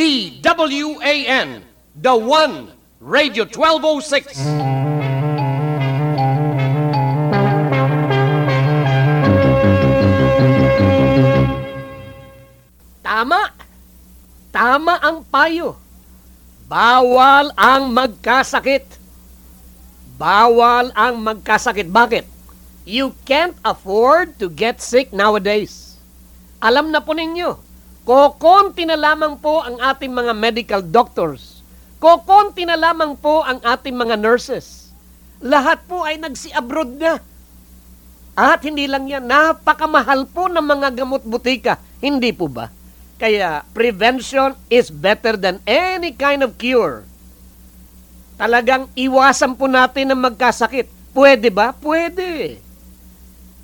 D-W-A-N, The One, Radio 1206. Tama! Tama ang payo. Bawal ang magkasakit. Bawal ang magkasakit. Bakit? You can't afford to get sick nowadays. Alam na po ninyo, kokonti na lamang po ang ating mga medical doctors. Kokonti na lamang po ang ating mga nurses. Lahat po ay nagsi-abroad na. At hindi lang yan, napakamahal po ng mga gamot butika. Hindi po ba? Kaya prevention is better than any kind of cure. Talagang iwasan po natin ang magkasakit. Pwede ba? Pwede.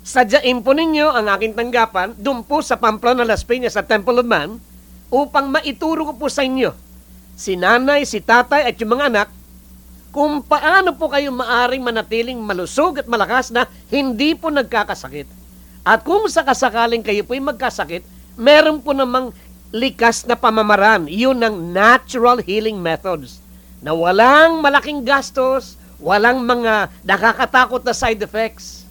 Sadyain po ninyo ang aking tanggapan doon po sa Pamplona, Las Piñas sa Temple of Man upang maituro ko po sa inyo si nanay, si tatay at yung mga anak kung paano po kayo maaring manatiling malusog at malakas na hindi po nagkakasakit. At kung sakasakaling kayo po'y magkasakit, meron po namang likas na pamamaraan. Yun ang natural healing methods na walang malaking gastos, walang mga nakakatakot na side effects.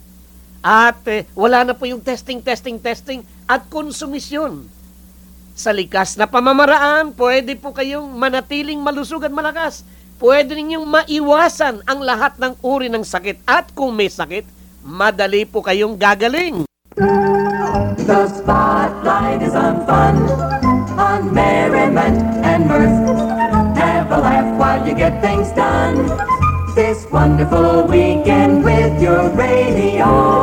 At eh, wala na po yung testing, testing, testing at konsumisyon. Sa likas na pamamaraan, pwede po kayong manatiling malusog at malakas. Pwede ninyong maiwasan ang lahat ng uri ng sakit. At kung may sakit, madali po kayong gagaling. The spotlight is on fun, on merriment and mirth. Have a laugh while you get things done. This wonderful weekend with your radio.